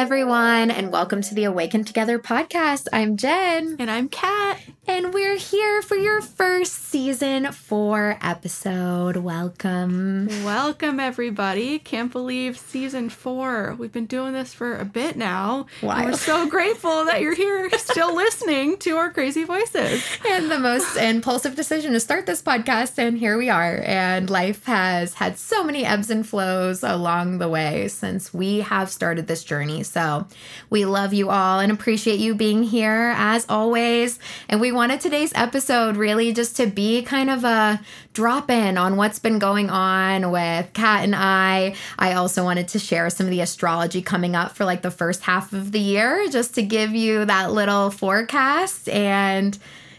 everyone, and welcome to the Awaken Together podcast. I'm Jen. And I'm Kat. And we're here for your first season four episode. Welcome. Welcome, everybody. Can't believe season four. We've been doing this for a bit now. Wow. We're so grateful that you're here still listening to our crazy voices. And the most impulsive decision to start this podcast, and here we are. And life has had so many ebbs and flows along the way since we have started this journey. So we love you all and appreciate you being here as always. And we wanted today's episode really just to be kind of a drop in on what's been going on with Kat and I. I also wanted to share some of the astrology coming up for like the first half of the year, just to give you that little forecast. And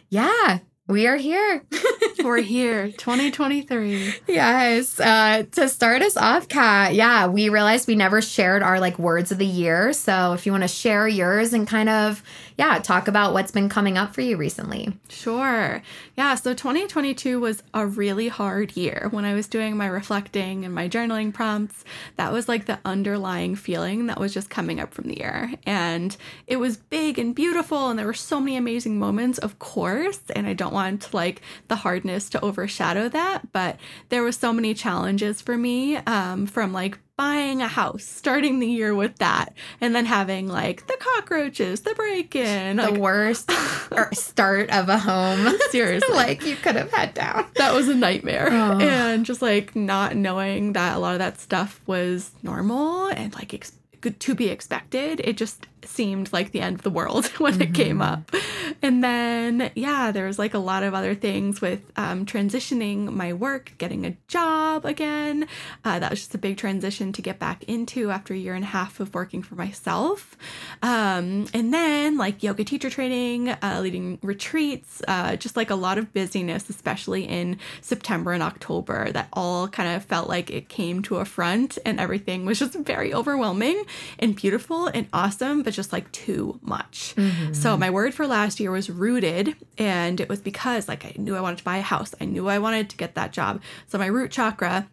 yeah, we are here. We're here, 2023. Yes. Uh, to start us off, Kat, yeah, we realized we never shared our like words of the year. So if you want to share yours and kind of, yeah, talk about what's been coming up for you recently. Sure. Yeah. So 2022 was a really hard year. When I was doing my reflecting and my journaling prompts, that was like the underlying feeling that was just coming up from the year. And it was big and beautiful. And there were so many amazing moments, of course. And I don't want like the hardness to overshadow that. But there was so many challenges for me um, from like buying a house, starting the year with that, and then having like the cockroaches, the break in, the like, worst start of a home. Seriously. like you could have had down. That was a nightmare. Oh. And just like not knowing that a lot of that stuff was normal and like ex- good to be expected, it just seemed like the end of the world when mm-hmm. it came up. And then, yeah, there was like a lot of other things with um, transitioning my work, getting a job again. Uh, that was just a big transition to get back into after a year and a half of working for myself. Um, and then, like yoga teacher training, uh, leading retreats, uh, just like a lot of busyness, especially in September and October, that all kind of felt like it came to a front and everything was just very overwhelming and beautiful and awesome. But but just like too much. Mm-hmm. So my word for last year was rooted, and it was because like I knew I wanted to buy a house. I knew I wanted to get that job. So my root chakra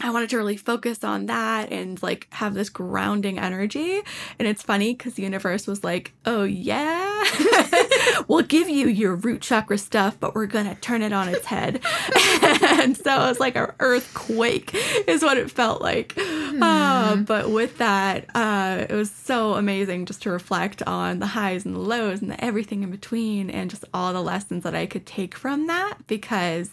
I wanted to really focus on that and like have this grounding energy. And it's funny because the universe was like, oh, yeah, we'll give you your root chakra stuff, but we're going to turn it on its head. and so it was like an earthquake, is what it felt like. Mm. Uh, but with that, uh, it was so amazing just to reflect on the highs and the lows and the everything in between and just all the lessons that I could take from that because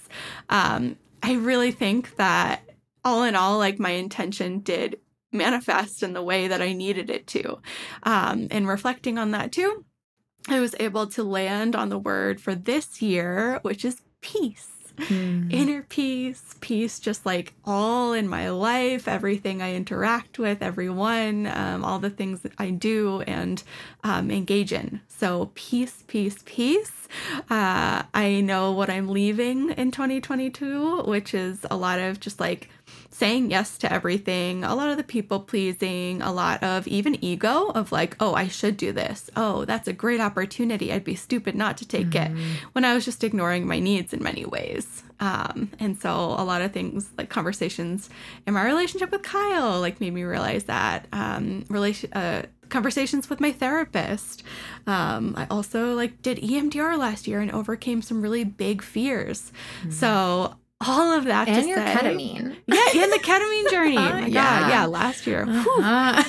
um, I really think that all in all, like my intention did manifest in the way that I needed it to. Um, and reflecting on that too, I was able to land on the word for this year, which is peace. Mm. Inner peace, peace, just like all in my life, everything I interact with, everyone, um, all the things that I do and um, engage in. So, peace, peace, peace. Uh, I know what I'm leaving in 2022, which is a lot of just like saying yes to everything, a lot of the people pleasing, a lot of even ego of like, oh, I should do this. Oh, that's a great opportunity. I'd be stupid not to take mm-hmm. it when I was just ignoring my needs in many ways. Um, and so a lot of things like conversations in my relationship with Kyle like made me realize that um, relation uh, conversations with my therapist. Um, I also like did EMDR last year and overcame some really big fears. Mm-hmm. So all of that and your say, ketamine. Yeah, and the ketamine journey. oh my yeah. God, yeah, last year. Uh-huh.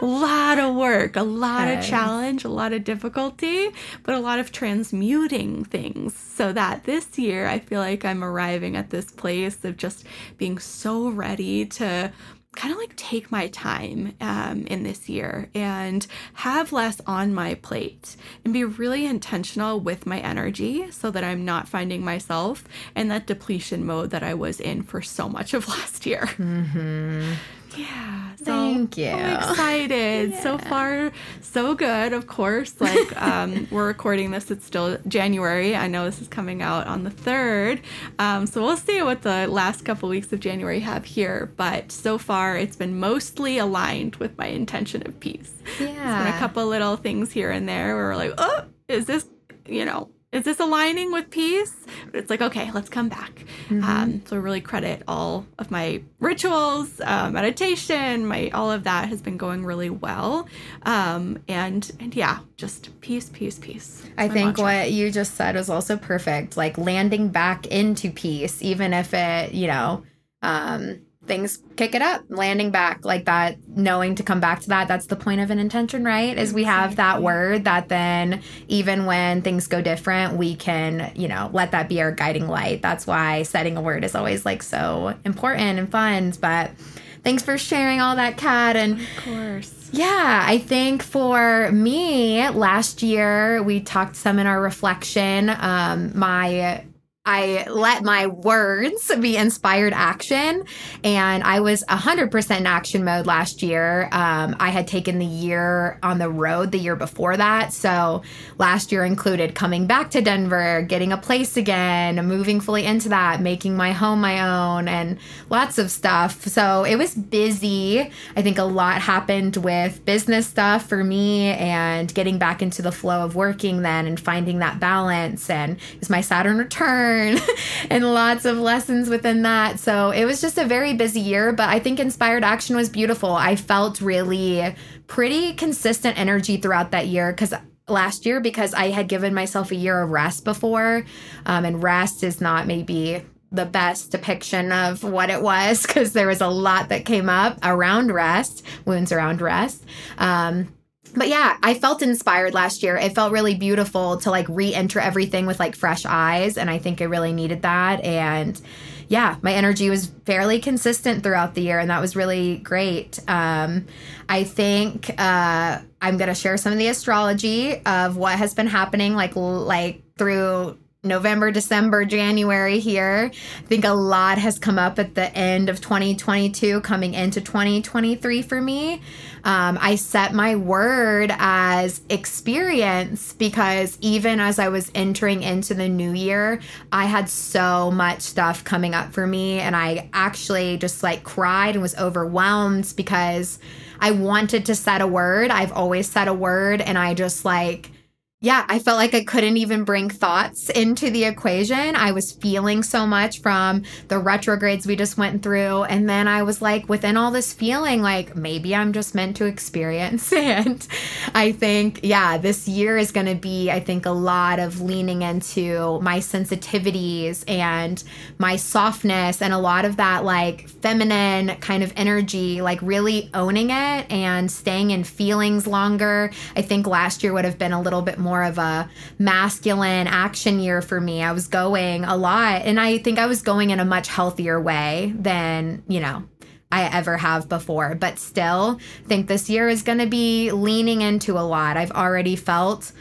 a lot of work, a lot okay. of challenge, a lot of difficulty, but a lot of transmuting things so that this year I feel like I'm arriving at this place of just being so ready to kind of like take my time um, in this year and have less on my plate and be really intentional with my energy so that I'm not finding myself in that depletion mode that I was in for so much of last year. Mm-hmm. Yeah. So Thank you. I'm excited. Yeah. So far, so good, of course. Like, um, we're recording this, it's still January. I know this is coming out on the 3rd. Um, so we'll see what the last couple weeks of January have here. But so far, it's been mostly aligned with my intention of peace. Yeah. There's been a couple little things here and there where we're like, oh, is this, you know, is this aligning with peace? it's like okay let's come back um, so I really credit all of my rituals uh, meditation my all of that has been going really well um, and and yeah just peace peace peace That's I think mantra. what you just said was also perfect. Like landing back into peace, even if it, you know, um, things kick it up, landing back like that, knowing to come back to that. That's the point of an intention, right? Is we have that word that then, even when things go different, we can, you know, let that be our guiding light. That's why setting a word is always like so important and fun. But thanks for sharing all that, Kat. And of course yeah, I think for me, last year we talked some in our reflection. Um, my I let my words be inspired action, and I was 100% in action mode last year. Um, I had taken the year on the road the year before that. So last year included coming back to Denver, getting a place again, moving fully into that, making my home my own, and lots of stuff. So it was busy. I think a lot happened with business stuff for me and getting back into the flow of working then and finding that balance. And it was my Saturn return and lots of lessons within that. So it was just a very busy year, but I think Inspired Action was beautiful. I felt really pretty consistent energy throughout that year because last year because I had given myself a year of rest before. Um, and rest is not maybe the best depiction of what it was because there was a lot that came up around rest, wounds around rest. Um, but yeah, I felt inspired last year. It felt really beautiful to like re enter everything with like fresh eyes. And I think I really needed that. And yeah, my energy was fairly consistent throughout the year. And that was really great. Um, I think uh, I'm going to share some of the astrology of what has been happening like, like through November, December, January here. I think a lot has come up at the end of 2022, coming into 2023 for me. Um, I set my word as experience because even as I was entering into the new year, I had so much stuff coming up for me. And I actually just like cried and was overwhelmed because I wanted to set a word. I've always said a word, and I just like, yeah, I felt like I couldn't even bring thoughts into the equation. I was feeling so much from the retrogrades we just went through. And then I was like, within all this feeling, like maybe I'm just meant to experience. And I think, yeah, this year is going to be, I think, a lot of leaning into my sensitivities and my softness and a lot of that like feminine kind of energy, like really owning it and staying in feelings longer. I think last year would have been a little bit more of a masculine action year for me. I was going a lot and I think I was going in a much healthier way than, you know, I ever have before. But still, think this year is going to be leaning into a lot. I've already felt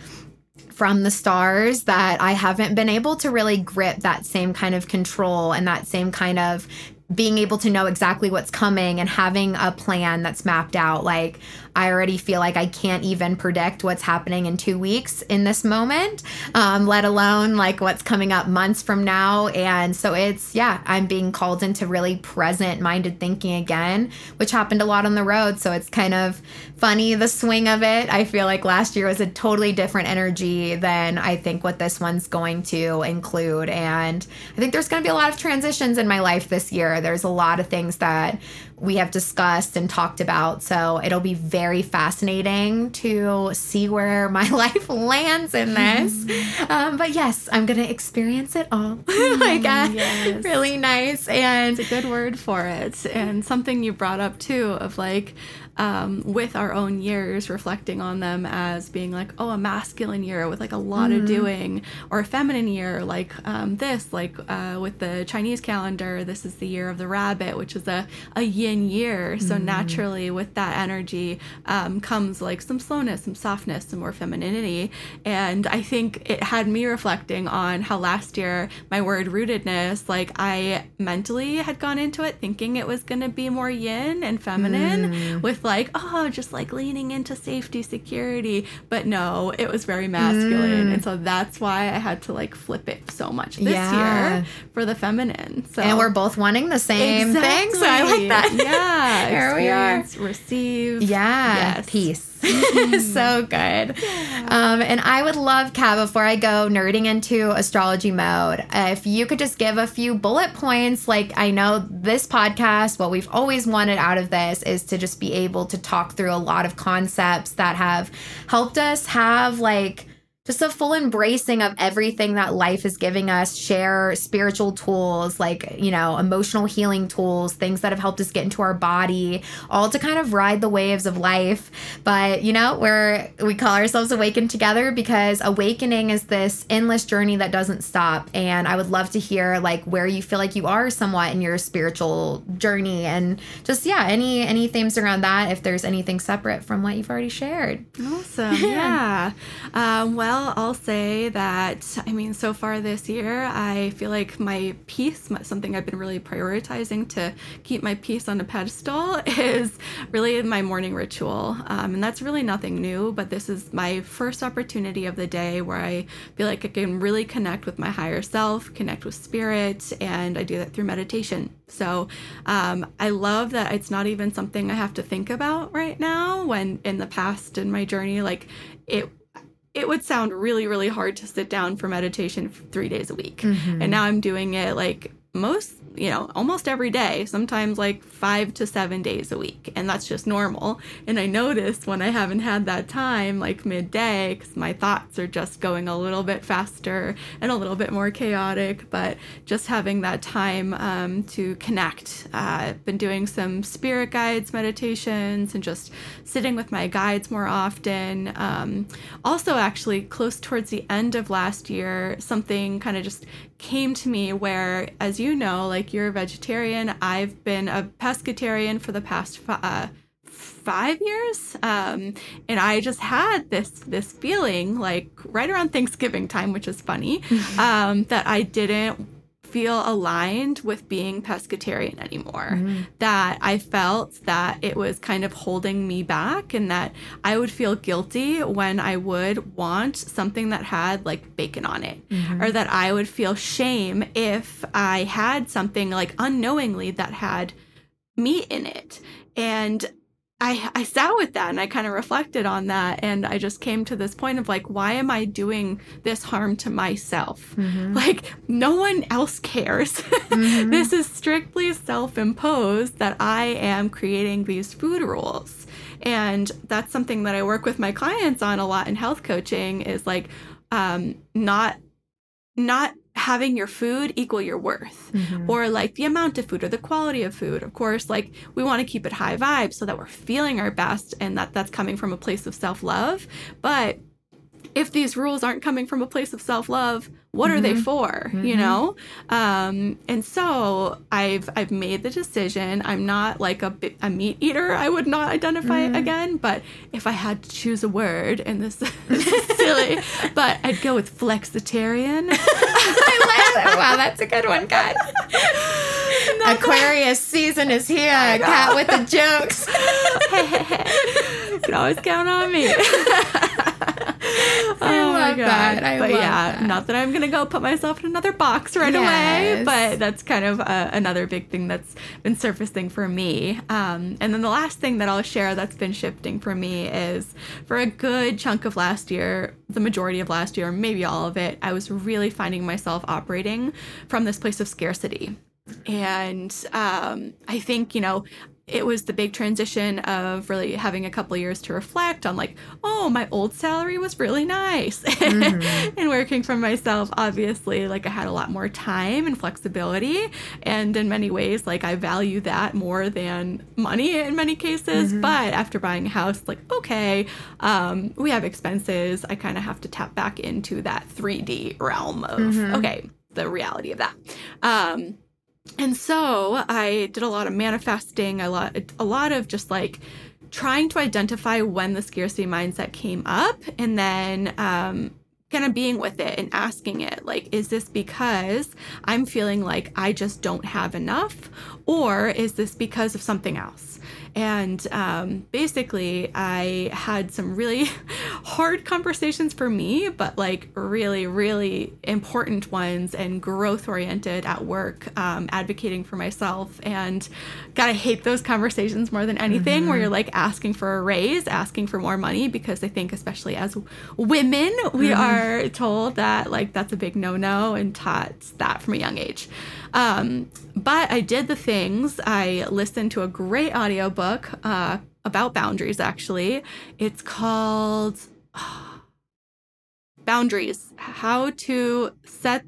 from the stars that I haven't been able to really grip that same kind of control and that same kind of being able to know exactly what's coming and having a plan that's mapped out. Like, I already feel like I can't even predict what's happening in two weeks in this moment, um, let alone like what's coming up months from now. And so it's, yeah, I'm being called into really present minded thinking again, which happened a lot on the road. So it's kind of funny the swing of it. I feel like last year was a totally different energy than I think what this one's going to include. And I think there's going to be a lot of transitions in my life this year. There's a lot of things that we have discussed and talked about. So it'll be very fascinating to see where my life lands in this. um, but yes, I'm going to experience it all. like, uh, yes. really nice. And It's a good word for it. And something you brought up too of like, um, with our own years, reflecting on them as being like, oh, a masculine year with like a lot of doing, or a feminine year like um, this, like uh, with the Chinese calendar, this is the year of the rabbit, which is a, a yin year. So naturally, with that energy um, comes like some slowness, some softness, some more femininity. And I think it had me reflecting on how last year my word rootedness, like I mentally had gone into it thinking it was going to be more yin and feminine with like, oh, just like leaning into safety, security. But no, it was very masculine. Mm. And so that's why I had to like flip it so much this Yeah. year for the feminine. So and we're both wanting the same thing. So I like that. Yeah. Here we are. Receive. Yeah, Yes. peace. so good. Um, and I would love, Kat, before I go nerding into astrology mode, if you could just give a few bullet points. Like, I know this podcast, what we've always wanted out of this is to just be able to talk through a lot of concepts that have helped us have, like, just a full embracing of everything that life is giving us share spiritual tools like you know emotional healing tools things that have helped us get into our body all to kind of ride the waves of life. But you know we're we call ourselves awakened together because awakening is this endless journey that doesn't stop. And i would love to hear like where you feel like you are somewhat in your spiritual journey. And just yeah any any themes around that if there's anything separate from what you've already shared. Awesome. Yeah. Um, well well, I'll say that, I mean, so far this year, I feel like my peace, something I've been really prioritizing to keep my peace on a pedestal, is really my morning ritual. Um, and that's really nothing new, but this is my first opportunity of the day where I feel like I can really connect with my higher self, connect with spirit, and I do that through meditation. So um, I love that it's not even something I have to think about right now when in the past in my journey, like it it would sound really, really hard to sit down for meditation three days a week. Mm-hmm. And now I'm doing it like most you know, almost every day, sometimes like five to seven days a week. And that's just normal. And I notice when I haven't had that time, like midday, because my thoughts are just going a little bit faster and a little bit more chaotic, but just having that time um, to connect. Uh, I've been doing some spirit guides meditations and just sitting with my guides more often. Um, also, actually, close towards the end of last year, something kind of just came to me where, as you know, like you're a vegetarian, I've been a pescatarian for the past uh, five years, um, and I just had this this feeling like right around Thanksgiving time, which is funny, um, that I didn't feel aligned with being pescatarian anymore. Mm-hmm. That I felt that it was kind of holding me back and that I would feel guilty when I would want something that had like bacon on it. Mm-hmm. Or that I would feel shame if I had something like unknowingly that had meat in it. And I, I sat with that and I kind of reflected on that and I just came to this point of like why am I doing this harm to myself? Mm-hmm. Like no one else cares. Mm-hmm. this is strictly self-imposed that I am creating these food rules. And that's something that I work with my clients on a lot in health coaching is like um, not not having your food equal your worth mm-hmm. or like the amount of food or the quality of food of course like we want to keep it high vibe so that we're feeling our best and that that's coming from a place of self-love but if these rules aren't coming from a place of self-love what mm-hmm. are they mm-hmm. for mm-hmm. you know um, and so i've i've made the decision i'm not like a, a meat eater i would not identify mm-hmm. again but if i had to choose a word and this, this is silly. But i'd go with flexitarian. I like that. Wow that's a good one kat aquarius season is here. Kat with the jokes. You can always count on me I oh love that. I but love yeah, that. not that I'm gonna go put myself in another box right yes. away, but that's kind of uh, another big thing that's been surfacing for me. Um, and then the last thing that I'll share that's been shifting for me is for a good chunk of last year, the majority of last year, maybe all of it, I was really finding myself operating from this place of scarcity. And um, I think, you know, it was the big transition of really having a couple years to reflect on like oh my old salary was really nice mm-hmm. and working for myself obviously like i had a lot more time and flexibility and in many ways like i value that more than money in many cases mm-hmm. but after buying a house like okay um, we have expenses i kind of have to tap back into that 3d realm of mm-hmm. okay the reality of that um, and so I did a lot of manifesting, a lot, a lot of just like trying to identify when the scarcity mindset came up, and then um, kind of being with it and asking it like is this because i'm feeling like i just don't have enough or is this because of something else And um, basically, I had some really hard conversations for me, but like really, really important ones and growth oriented at work, um, advocating for myself. And gotta hate those conversations more than anything, mm-hmm. where you're like asking for a raise, asking for more money, because I think, especially as women, we mm-hmm. are told that like that's a big no no and taught that from a young age. Um, but I did the things. I listened to a great audiobook uh, about boundaries, actually. It's called Boundaries How to Set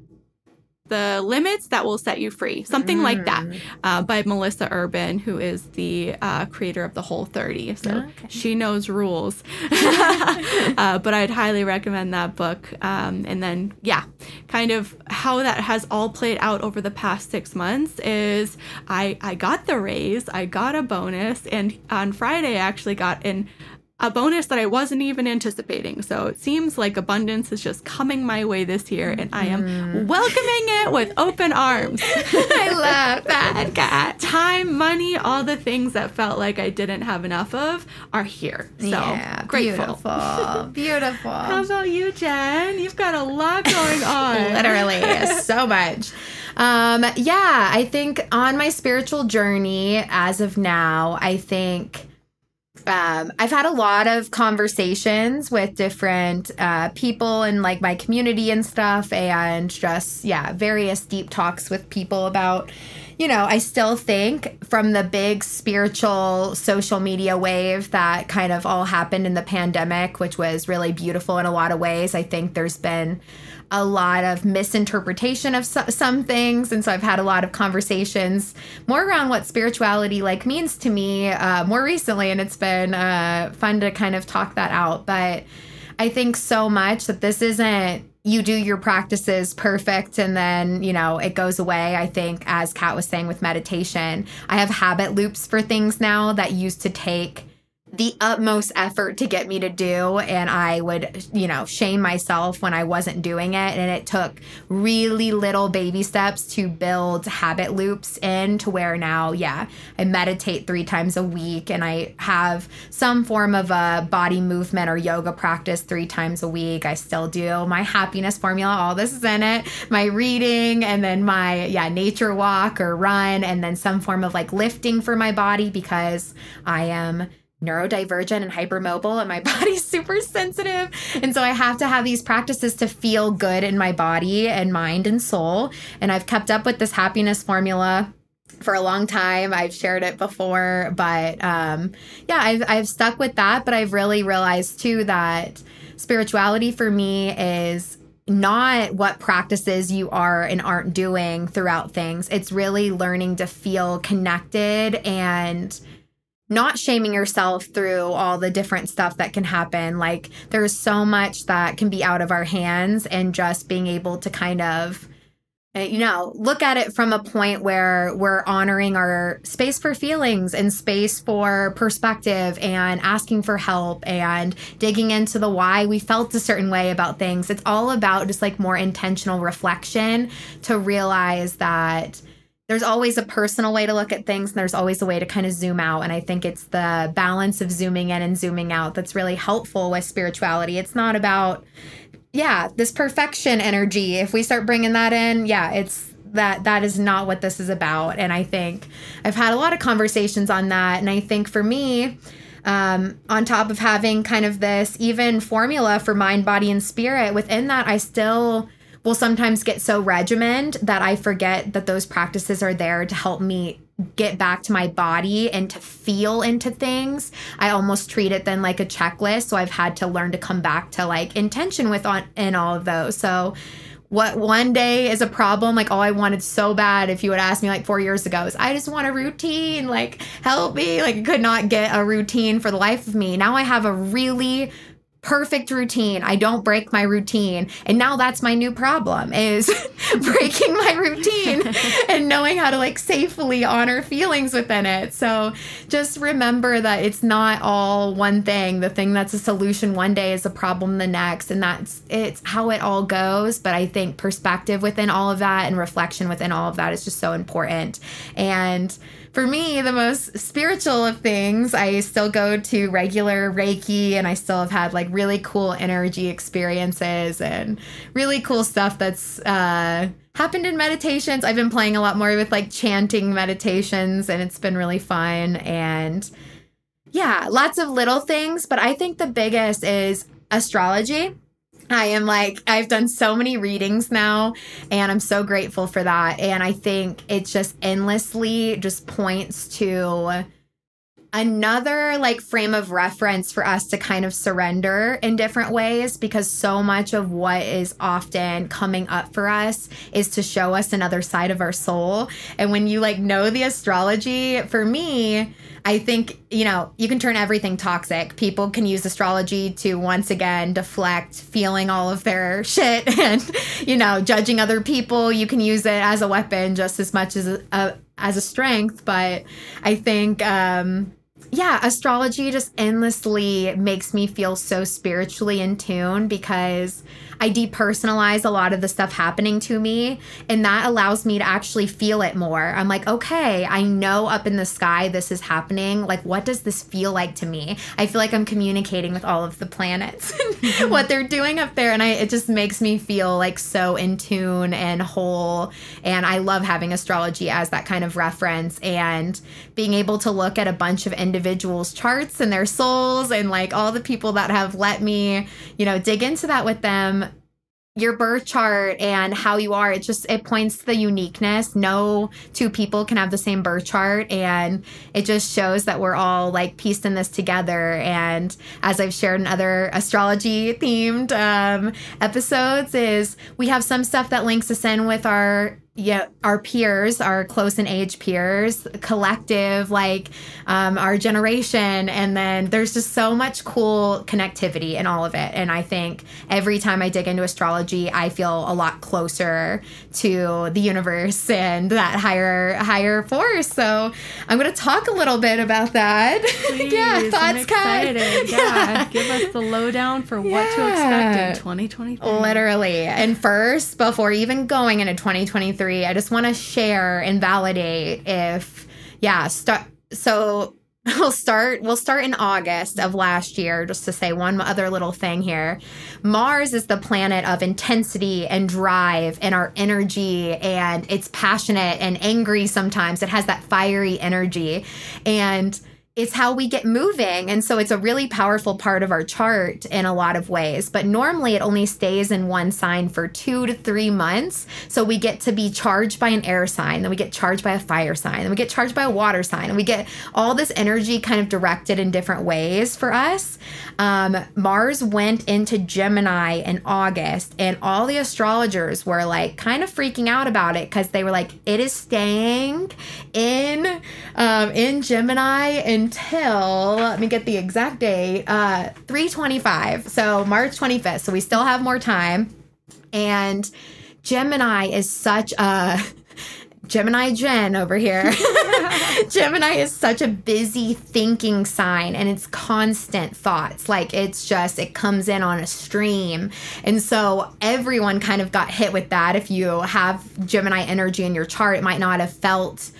the limits that will set you free something mm. like that mm. uh, by melissa urban who is the uh, creator of the Whole30 so okay. she knows rules uh, but i'd highly recommend that book um, and then yeah kind of how that has all played out over the past six months is i i got the raise i got a bonus and on friday i actually got an a bonus that I wasn't even anticipating. So it seems like abundance is just coming my way this year, and I am mm. welcoming it with open arms. I love that, Kat. Time, money, all the things that felt like I didn't have enough of are here. So yeah, grateful. Beautiful. beautiful. How about you, Jen? You've got a lot going on. Literally, so much. Um, yeah, I think on my spiritual journey as of now, I think um, I've had a lot of conversations with different uh, people in like my community and stuff, and just yeah, various deep talks with people about. You know, I still think from the big spiritual social media wave that kind of all happened in the pandemic, which was really beautiful in a lot of ways. I think there's been a lot of misinterpretation of so- some things. And so i've had a lot of conversations more around what spirituality like means to me uh, more recently. And it's been uh, fun to kind of talk that out. But i think so much that this isn't you do your practices perfect and then you know it goes away i think as kat was saying with meditation. I have habit loops for things now that used to take the utmost effort to get me to do and I would, you know, shame myself when I wasn't doing it and it took really little baby steps to build habit loops in to where now, yeah, I meditate 3 times a week and I have some form of a body movement or yoga practice 3 times a week. I still do my happiness formula, all this is in it, my reading and then my yeah, nature walk or run and then some form of like lifting for my body because I am neurodivergent and hypermobile and my body's super sensitive. And so I have to have these practices to feel good in my body and mind and soul. And I've kept up with this happiness formula for a long time. I've shared it before, but um, yeah, I've, I've stuck with that. But I've really realized too that spirituality for me is not what practices you are and aren't doing throughout things. It's really learning to feel connected and not shaming yourself through all the different stuff that can happen. Like there's so much that can be out of our hands and just being able to kind of uh, you know, look at it from a point where we're honoring our space for feelings and space for perspective and asking for help and digging into the why we felt a certain way about things. It's all about just like more intentional reflection to realize that there's always a personal way to look at things and there's always a way to kind of zoom out. And i think it's the balance of zooming in and zooming out that's really helpful with spirituality. It's not about yeah this perfection energy. If we start bringing that in yeah it's that that is not what this is about. And i think i've had a lot of conversations on that. And i think for me um, on top of having kind of this even formula for mind body and spirit within that i still will sometimes get so regimented that I forget that those practices are there to help me get back to my body and to feel into things. I almost treat it then like a checklist. So I've had to learn to come back to like intention with on in all of those. So what one day is a problem, like all I wanted so bad if you would ask me like four years ago is I just want a routine, like help me. Like I could not get a routine for the life of me. Now I have a really perfect routine. I don't break my routine. And now that's my new problem is breaking my routine and knowing how to like safely honor feelings within it. So just remember that it's not all one thing. The thing that's a solution one day is a problem the next. And that's it's how it all goes. But I think perspective within all of that and reflection within all of that is just so important. And for me, the most spiritual of things, I still go to regular Reiki and I still have had like really cool energy experiences and really cool stuff that's uh, happened in meditations. I've been playing a lot more with like chanting meditations and it's been really fun. And yeah, lots of little things. But I think the biggest is astrology. I am like, I've done so many readings now, and I'm so grateful for that. And I think it just endlessly just points to another like frame of reference for us to kind of surrender in different ways because so much of what is often coming up for us is to show us another side of our soul. And when you like know the astrology, for me, I think, you know, you can turn everything toxic. People can use astrology to once again deflect feeling all of their shit and, you know, judging other people. You can use it as a weapon just as much as a, as a strength. But I think, um, yeah, astrology just endlessly makes me feel so spiritually in tune because I depersonalize a lot of the stuff happening to me, and that allows me to actually feel it more. I'm like, okay, I know up in the sky this is happening. Like, what does this feel like to me? I feel like I'm communicating with all of the planets, mm-hmm. what they're doing up there, and I it just makes me feel like so in tune and whole. And I love having astrology as that kind of reference and being able to look at a bunch of individuals' charts and their souls and like all the people that have let me, you know, dig into that with them your birth chart and how you are it just it points to the uniqueness. No two people can have the same birth chart and it just shows that we're all like pieced in this together. And as i've shared in other astrology themed um, episodes is we have some stuff that links us in with our yeah our peers our close in age peers collective like um, our generation and then there's just so much cool connectivity in all of it and i think every time i dig into astrology i feel a lot closer to the universe and that higher higher force so i'm going to talk a little bit about that Please, yeah thoughts excited. yeah. yeah give us the lowdown for yeah. what to expect in 2023 literally and first before even going into 2023 three, I just want to share and validate if, yeah, start. So we'll start we'll start in August of last year just to say one other little thing here. Mars is the planet of intensity and drive and our energy and it's passionate and angry sometimes. It has that fiery energy and it's how we get moving. And so it's a really powerful part of our chart in a lot of ways. But normally it only stays in one sign for two to three months. So we get to be charged by an air sign, then we get charged by a fire sign, then we get charged by a water sign, and we get all this energy kind of directed in different ways for us. Um, Mars went into Gemini in August, and all the astrologers were like kind of freaking out about it because they were like, it is staying in um, in Gemini and until let me get the exact date uh 325 so march 25th so we still have more time and gemini is such a Gemini Jen over here. Gemini is such a busy thinking sign and it's constant thoughts. Like it's just, it comes in on a stream. And so everyone kind of got hit with that. If you have Gemini energy in your chart, it might not have felt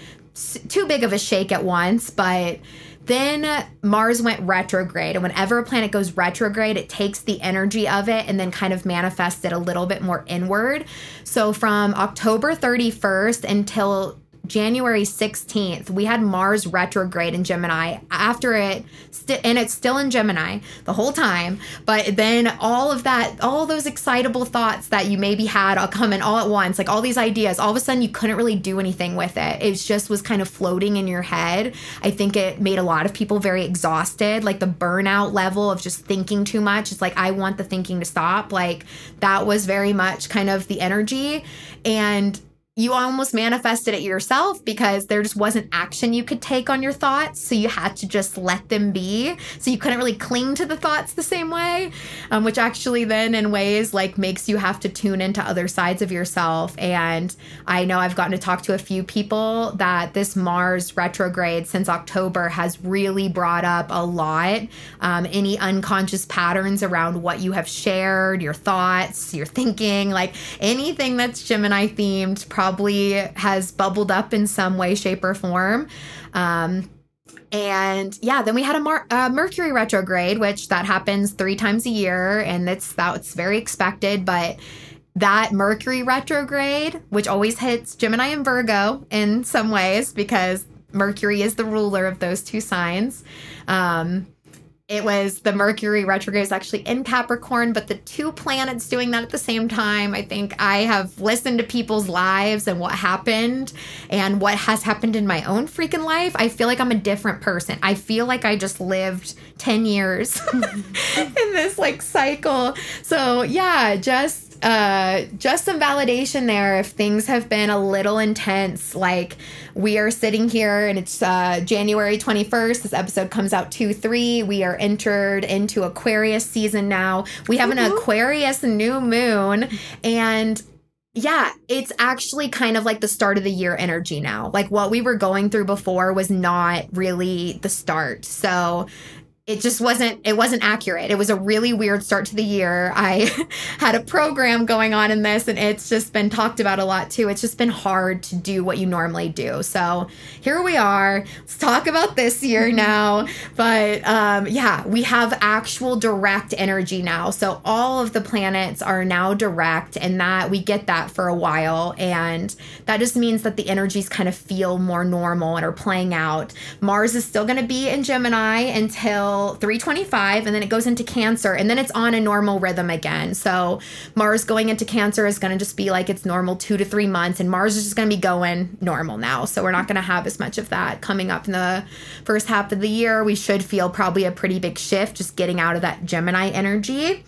too big of a shake at once, but then Mars went retrograde. And whenever a planet goes retrograde, it takes the energy of it and then kind of manifests it a little bit more inward. So from October 31st until January 16th, we had Mars retrograde in Gemini. After it, st- and it's still in Gemini the whole time. But then all of that, all those excitable thoughts that you maybe had all come in all at once, like all these ideas, all of a sudden you couldn't really do anything with it. It just was kind of floating in your head. I think it made a lot of people very exhausted, like the burnout level of just thinking too much. It's like, I want the thinking to stop. Like that was very much kind of the energy. And you almost manifested it yourself because there just wasn't action you could take on your thoughts. So you had to just let them be. So you couldn't really cling to the thoughts the same way, um, which actually then in ways like makes you have to tune into other sides of yourself. And I know I've gotten to talk to a few people that this Mars retrograde since October has really brought up a lot. Um, any unconscious patterns around what you have shared, your thoughts, your thinking, like anything that's Gemini themed probably has bubbled up in some way, shape, or form. Um, and yeah, then we had a Mar- Mercury retrograde, which that happens three times a year, and that's that's very expected. But that Mercury retrograde, which always hits Gemini and Virgo in some ways because Mercury is the ruler of those two signs. Um, it was the Mercury retrograde is actually in Capricorn, but the two planets doing that at the same time. I think I have listened to people's lives and what happened and what has happened in my own freaking life. I feel like I'm a different person. I feel like I just lived 10 years in this like cycle. So, yeah, just uh, just some validation there if things have been a little intense. Like we are sitting here and it's uh, January 21st. This episode comes out 2 3. We are entered into Aquarius season now. We have an Aquarius new moon and yeah, it's actually kind of like the start of the year energy now. Like what we were going through before was not really the start. So it just wasn't it wasn't accurate. It was a really weird start to the year. I had a program going on in this and it's just been talked about a lot too. It's just been hard to do what you normally do. So here we are. Let's talk about this year now. But um, yeah we have actual direct energy now. So all of the planets are now direct and that we get that for a while. And that just means that the energies kind of feel more normal and are playing out. Mars is still going to be in gemini until 325 and then it goes into Cancer and then it's on a normal rhythm again. So Mars going into Cancer is going to just be like it's normal 2 to 3 months and Mars is just going to be going normal now. So we're not going to have as much of that coming up in the first half of the year. We should feel probably a pretty big shift just getting out of that Gemini energy.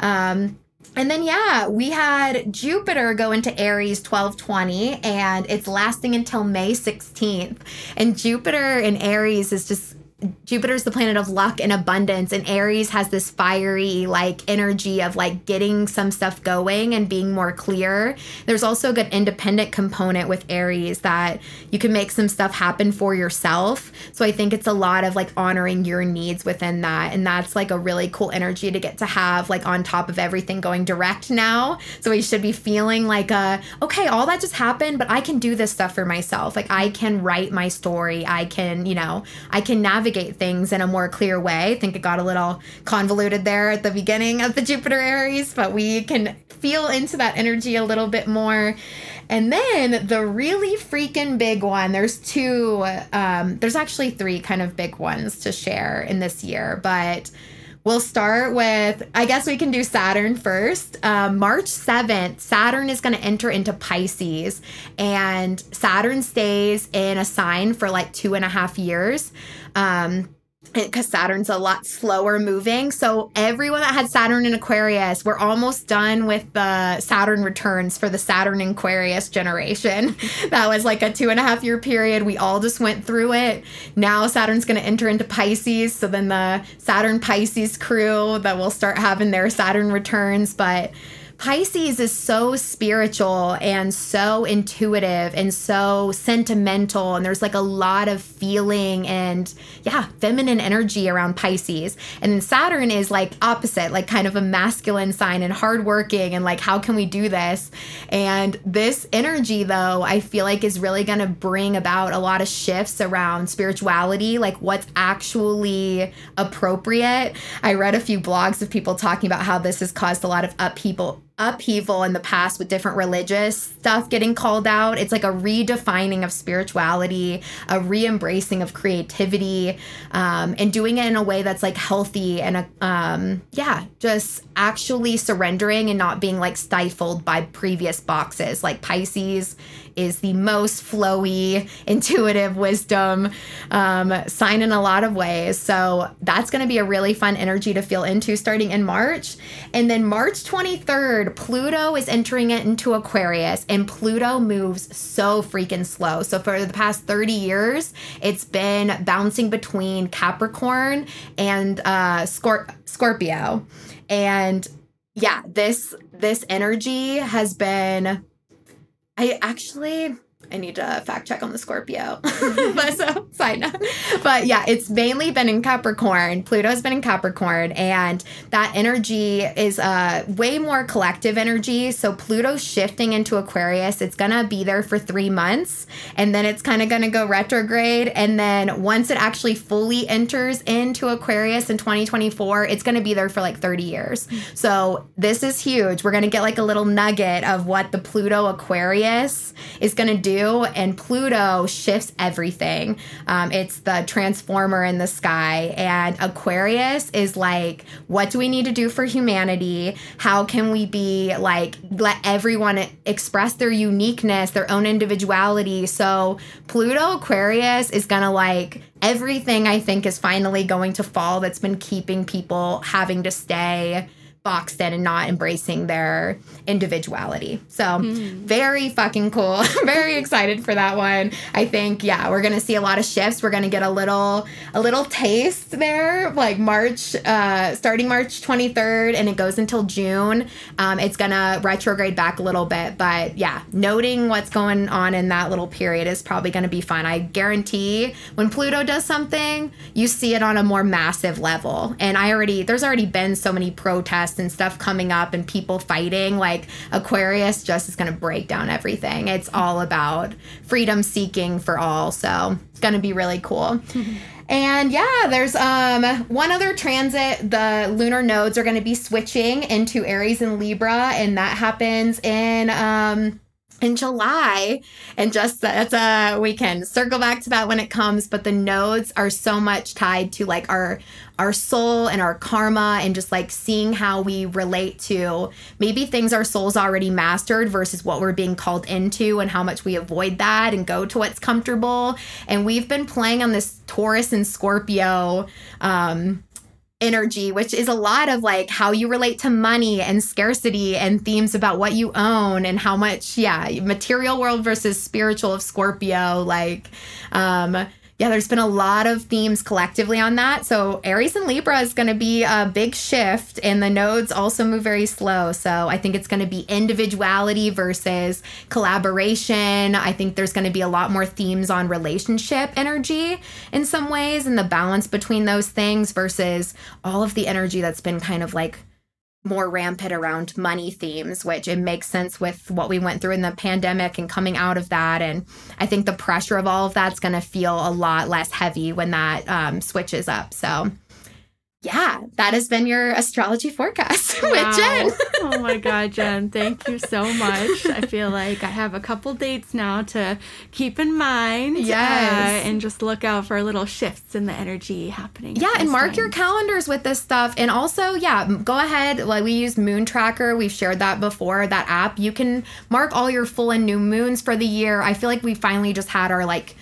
Um, and then, yeah, we had Jupiter go into Aries 1220, and it's lasting until May 16th. And Jupiter in Aries is just Jupiter's the planet of luck and abundance, and Aries has this fiery, like, energy of like getting some stuff going and being more clear. There's also a good independent component with Aries that you can make some stuff happen for yourself. So I think it's a lot of like honoring your needs within that. And that's like a really cool energy to get to have, like, on top of everything going direct now. So we should be feeling like, a, okay, all that just happened, but I can do this stuff for myself. Like, I can write my story. I can, you know, I can navigate navigate things in a more clear way. I think it got a little convoluted there at the beginning of the Jupiter Aries, but we can feel into that energy a little bit more. And then the really freaking big one, there's two, um, there's actually three kind of big ones to share in this year, but We'll start with, I guess we can do Saturn first. Um, March 7th, Saturn is going to enter into Pisces, and Saturn stays in a sign for like two and a half years. Um, because Saturn's a lot slower moving. So everyone that had Saturn in Aquarius, we're almost done with the Saturn returns for the Saturn Aquarius generation. that was like a two and a half year period. We all just went through it. Now Saturn's going to enter into Pisces. So then the Saturn Pisces crew that will start having their Saturn returns. But Pisces is so spiritual and so intuitive and so sentimental. And there's like a lot of feeling and, yeah, feminine energy around Pisces. And then Saturn is like opposite, like kind of a masculine sign and hardworking and like, how can we do this? And this energy, though, I feel like is really going to bring about a lot of shifts around spirituality, like what's actually appropriate. I read a few blogs of people talking about how this has caused a lot of upheaval upheaval in the past with different religious stuff getting called out. It's like a redefining of spirituality, a re embracing of creativity, um, and doing it in a way that's like healthy and, a, um, yeah, just actually surrendering and not being like stifled by previous boxes. Like Pisces is the most flowy, intuitive wisdom um, sign in a lot of ways. So that's going to be a really fun energy to feel into starting in March. And then March 23rd, Pluto is entering it into Aquarius, and Pluto moves so freaking slow. So for the past 30 years, it's been bouncing between Capricorn and uh, Scor- Scorpio. And yeah, this this energy has been I actually I need to fact check on the Scorpio. but so side note. But yeah, it's mainly been in Capricorn. Pluto's been in Capricorn, and that energy is a uh, way more collective energy. So Pluto's shifting into Aquarius. It's gonna be there for three months, and then it's kind of gonna go retrograde. And then once it actually fully enters into Aquarius in 2024, it's gonna be there for like 30 years. So this is huge. We're gonna get like a little nugget of what the Pluto Aquarius is gonna do and Pluto shifts everything. Um, it's the transformer in the sky, and Aquarius is like, what do we need to do for humanity? How can we be like, let everyone express their uniqueness, their own individuality? So, Pluto Aquarius is gonna like, everything I think is finally going to fall that's been keeping people having to stay boxed in and not embracing their individuality. So, mm. very fucking cool. very excited for that one. I think yeah, we're going to see a lot of shifts. We're going to get a little a little taste there like March uh starting March 23rd and it goes until June. Um it's going to retrograde back a little bit, but yeah, noting what's going on in that little period is probably going to be fun. I guarantee when Pluto does something, you see it on a more massive level. And I already there's already been so many protests and stuff coming up and people fighting, like Aquarius just is going to break down everything. It's all about freedom seeking for all. So it's going to be really cool. And yeah, there's um one other transit. The lunar nodes are going to be switching into Aries and Libra, and that happens in um in July. And just that's a we can circle back to that when it comes, but the nodes are so much tied to like our our soul and our karma and just like seeing how we relate to maybe things our soul's already mastered versus what we're being called into and how much we avoid that and go to what's comfortable. And we've been playing on this Taurus and Scorpio um energy, which is a lot of like how you relate to money and scarcity and themes about what you own and how much, yeah, material world versus spiritual of Scorpio. Like, um, yeah, there's been a lot of themes collectively on that. So Aries and Libra is going to be a big shift, and the nodes also move very slow. So I think it's going to be individuality versus collaboration. I think there's going to be a lot more themes on relationship energy in some ways, and the balance between those things versus all of the energy that's been kind of like more rampant around money themes, which it makes sense with what we went through in the pandemic and coming out of that. And I think the pressure of all of that's going to feel a lot less heavy when that um, switches up. So yeah, that has been your astrology forecast wow. with Jen. oh my God, Jen, thank you so much. I feel like I have a couple dates now to keep in mind. Uh, yes. Uh, and just look out for little shifts in the energy happening. Yeah, and mark time. your calendars with this stuff. And also, yeah, go ahead. Like we use Moon Tracker. We've shared that before, that app. You can mark all your full and new moons for the year. I feel like we finally just had our like,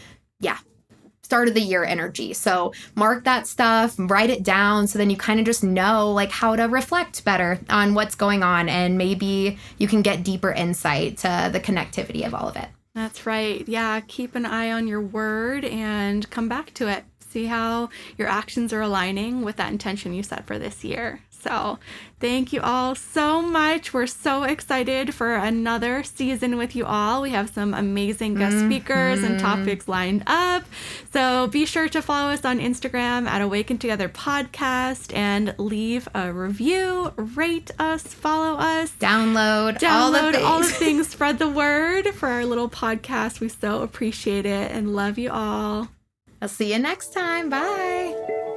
start of the year energy. So mark that stuff, write it down so then you kind of just know like how to reflect better on what's going on and maybe you can get deeper insight to the connectivity of all of it. That's right. Yeah, keep an eye on your word and come back to it. See how your actions are aligning with that intention you set for this year. So, thank you all so much. We're so excited for another season with you all. We have some amazing guest mm-hmm. speakers and topics lined up. So, be sure to follow us on Instagram at Awaken Together Podcast and leave a review, rate us, follow us, download, download all the. All the things. Spread the word for our little podcast. We so appreciate it and love you all. I'll see you next time. Bye.